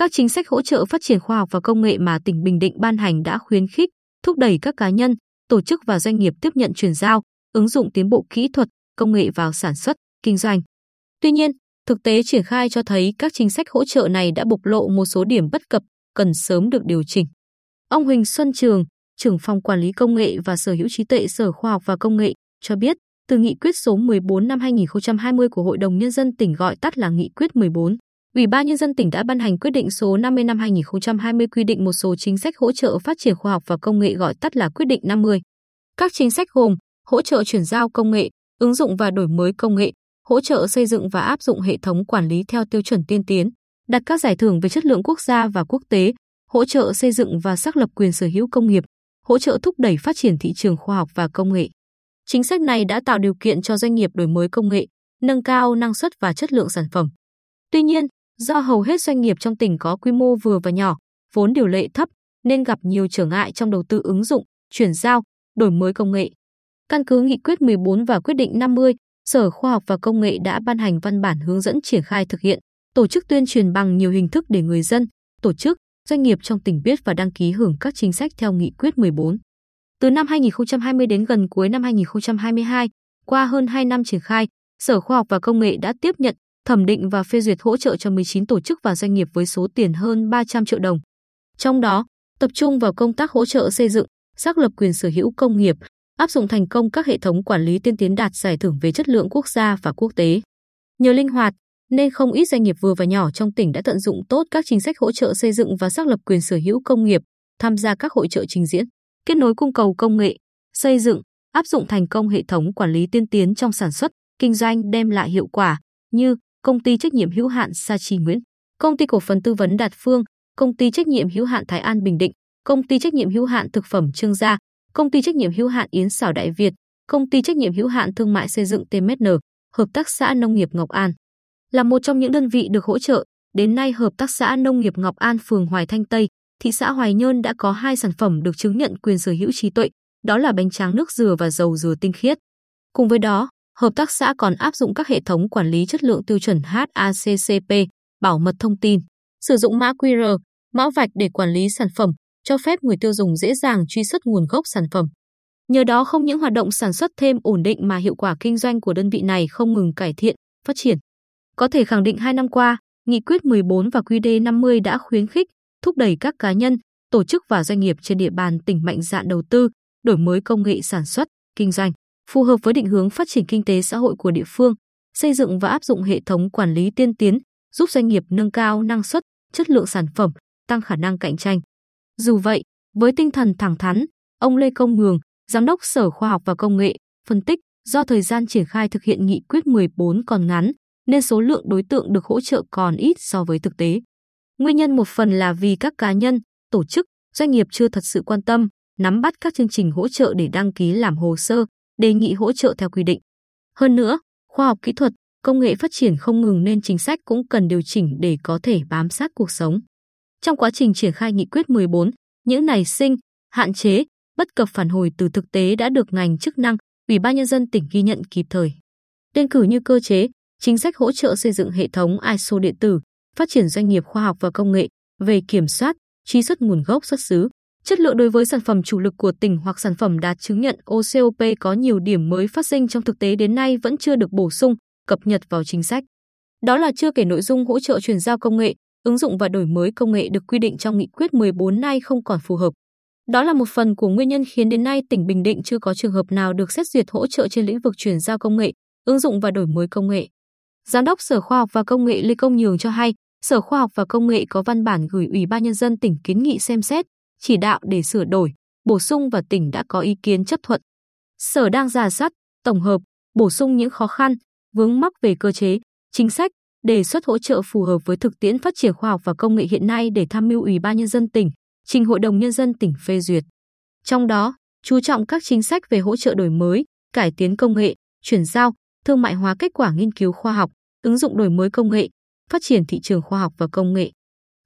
Các chính sách hỗ trợ phát triển khoa học và công nghệ mà tỉnh Bình Định ban hành đã khuyến khích, thúc đẩy các cá nhân, tổ chức và doanh nghiệp tiếp nhận chuyển giao, ứng dụng tiến bộ kỹ thuật, công nghệ vào sản xuất, kinh doanh. Tuy nhiên, thực tế triển khai cho thấy các chính sách hỗ trợ này đã bộc lộ một số điểm bất cập, cần sớm được điều chỉnh. Ông Huỳnh Xuân Trường, trưởng phòng quản lý công nghệ và sở hữu trí tuệ Sở Khoa học và Công nghệ cho biết, từ nghị quyết số 14 năm 2020 của Hội đồng Nhân dân tỉnh gọi tắt là nghị quyết 14, Ủy ban Nhân dân tỉnh đã ban hành quyết định số 50 năm 2020 quy định một số chính sách hỗ trợ phát triển khoa học và công nghệ gọi tắt là quyết định 50. Các chính sách gồm hỗ trợ chuyển giao công nghệ, ứng dụng và đổi mới công nghệ, hỗ trợ xây dựng và áp dụng hệ thống quản lý theo tiêu chuẩn tiên tiến, đặt các giải thưởng về chất lượng quốc gia và quốc tế, hỗ trợ xây dựng và xác lập quyền sở hữu công nghiệp, hỗ trợ thúc đẩy phát triển thị trường khoa học và công nghệ. Chính sách này đã tạo điều kiện cho doanh nghiệp đổi mới công nghệ, nâng cao năng suất và chất lượng sản phẩm. Tuy nhiên, do hầu hết doanh nghiệp trong tỉnh có quy mô vừa và nhỏ, vốn điều lệ thấp nên gặp nhiều trở ngại trong đầu tư ứng dụng, chuyển giao, đổi mới công nghệ. Căn cứ nghị quyết 14 và quyết định 50, Sở Khoa học và Công nghệ đã ban hành văn bản hướng dẫn triển khai thực hiện, tổ chức tuyên truyền bằng nhiều hình thức để người dân, tổ chức, doanh nghiệp trong tỉnh biết và đăng ký hưởng các chính sách theo nghị quyết 14. Từ năm 2020 đến gần cuối năm 2022, qua hơn 2 năm triển khai, Sở Khoa học và Công nghệ đã tiếp nhận, thẩm định và phê duyệt hỗ trợ cho 19 tổ chức và doanh nghiệp với số tiền hơn 300 triệu đồng. Trong đó, tập trung vào công tác hỗ trợ xây dựng, xác lập quyền sở hữu công nghiệp, áp dụng thành công các hệ thống quản lý tiên tiến đạt giải thưởng về chất lượng quốc gia và quốc tế. Nhờ linh hoạt, nên không ít doanh nghiệp vừa và nhỏ trong tỉnh đã tận dụng tốt các chính sách hỗ trợ xây dựng và xác lập quyền sở hữu công nghiệp, tham gia các hội trợ trình diễn, kết nối cung cầu công nghệ, xây dựng, áp dụng thành công hệ thống quản lý tiên tiến trong sản xuất, kinh doanh đem lại hiệu quả như công ty trách nhiệm hữu hạn Sa Chi Nguyễn, công ty cổ phần tư vấn Đạt Phương, công ty trách nhiệm hữu hạn Thái An Bình Định, công ty trách nhiệm hữu hạn thực phẩm Trương Gia, công ty trách nhiệm hữu hạn Yến Xảo Đại Việt, công ty trách nhiệm hữu hạn thương mại xây dựng TMN, hợp tác xã nông nghiệp Ngọc An. Là một trong những đơn vị được hỗ trợ, đến nay hợp tác xã nông nghiệp Ngọc An phường Hoài Thanh Tây, thị xã Hoài Nhơn đã có hai sản phẩm được chứng nhận quyền sở hữu trí tuệ, đó là bánh tráng nước dừa và dầu dừa tinh khiết. Cùng với đó, hợp tác xã còn áp dụng các hệ thống quản lý chất lượng tiêu chuẩn HACCP, bảo mật thông tin, sử dụng mã QR, mã vạch để quản lý sản phẩm, cho phép người tiêu dùng dễ dàng truy xuất nguồn gốc sản phẩm. Nhờ đó không những hoạt động sản xuất thêm ổn định mà hiệu quả kinh doanh của đơn vị này không ngừng cải thiện, phát triển. Có thể khẳng định 2 năm qua, Nghị quyết 14 và QD 50 đã khuyến khích, thúc đẩy các cá nhân, tổ chức và doanh nghiệp trên địa bàn tỉnh mạnh dạn đầu tư, đổi mới công nghệ sản xuất, kinh doanh, phù hợp với định hướng phát triển kinh tế xã hội của địa phương, xây dựng và áp dụng hệ thống quản lý tiên tiến, giúp doanh nghiệp nâng cao năng suất, chất lượng sản phẩm, tăng khả năng cạnh tranh. Dù vậy, với tinh thần thẳng thắn, ông Lê Công Mường, Giám đốc Sở Khoa học và Công nghệ, phân tích do thời gian triển khai thực hiện nghị quyết 14 còn ngắn, nên số lượng đối tượng được hỗ trợ còn ít so với thực tế. Nguyên nhân một phần là vì các cá nhân, tổ chức, doanh nghiệp chưa thật sự quan tâm, nắm bắt các chương trình hỗ trợ để đăng ký làm hồ sơ, đề nghị hỗ trợ theo quy định. Hơn nữa, khoa học kỹ thuật, công nghệ phát triển không ngừng nên chính sách cũng cần điều chỉnh để có thể bám sát cuộc sống. Trong quá trình triển khai nghị quyết 14, những nảy sinh, hạn chế, bất cập phản hồi từ thực tế đã được ngành chức năng, Ủy ban nhân dân tỉnh ghi nhận kịp thời. Đơn cử như cơ chế, chính sách hỗ trợ xây dựng hệ thống ISO điện tử, phát triển doanh nghiệp khoa học và công nghệ về kiểm soát, truy xuất nguồn gốc xuất xứ, chất lượng đối với sản phẩm chủ lực của tỉnh hoặc sản phẩm đạt chứng nhận OCOP có nhiều điểm mới phát sinh trong thực tế đến nay vẫn chưa được bổ sung, cập nhật vào chính sách. Đó là chưa kể nội dung hỗ trợ chuyển giao công nghệ, ứng dụng và đổi mới công nghệ được quy định trong nghị quyết 14 nay không còn phù hợp. Đó là một phần của nguyên nhân khiến đến nay tỉnh Bình Định chưa có trường hợp nào được xét duyệt hỗ trợ trên lĩnh vực chuyển giao công nghệ, ứng dụng và đổi mới công nghệ. Giám đốc Sở Khoa học và Công nghệ Lê Công Nhường cho hay, Sở Khoa học và Công nghệ có văn bản gửi Ủy ban nhân dân tỉnh kiến nghị xem xét, chỉ đạo để sửa đổi, bổ sung và tỉnh đã có ý kiến chấp thuận. Sở đang giả soát, tổng hợp, bổ sung những khó khăn, vướng mắc về cơ chế, chính sách, đề xuất hỗ trợ phù hợp với thực tiễn phát triển khoa học và công nghệ hiện nay để tham mưu Ủy ban nhân dân tỉnh, trình Hội đồng nhân dân tỉnh phê duyệt. Trong đó, chú trọng các chính sách về hỗ trợ đổi mới, cải tiến công nghệ, chuyển giao, thương mại hóa kết quả nghiên cứu khoa học, ứng dụng đổi mới công nghệ, phát triển thị trường khoa học và công nghệ.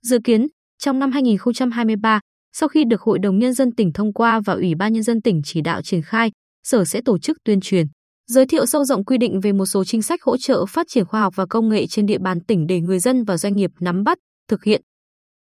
Dự kiến, trong năm 2023, sau khi được Hội đồng Nhân dân tỉnh thông qua và Ủy ban Nhân dân tỉnh chỉ đạo triển khai, Sở sẽ tổ chức tuyên truyền, giới thiệu sâu rộng quy định về một số chính sách hỗ trợ phát triển khoa học và công nghệ trên địa bàn tỉnh để người dân và doanh nghiệp nắm bắt, thực hiện.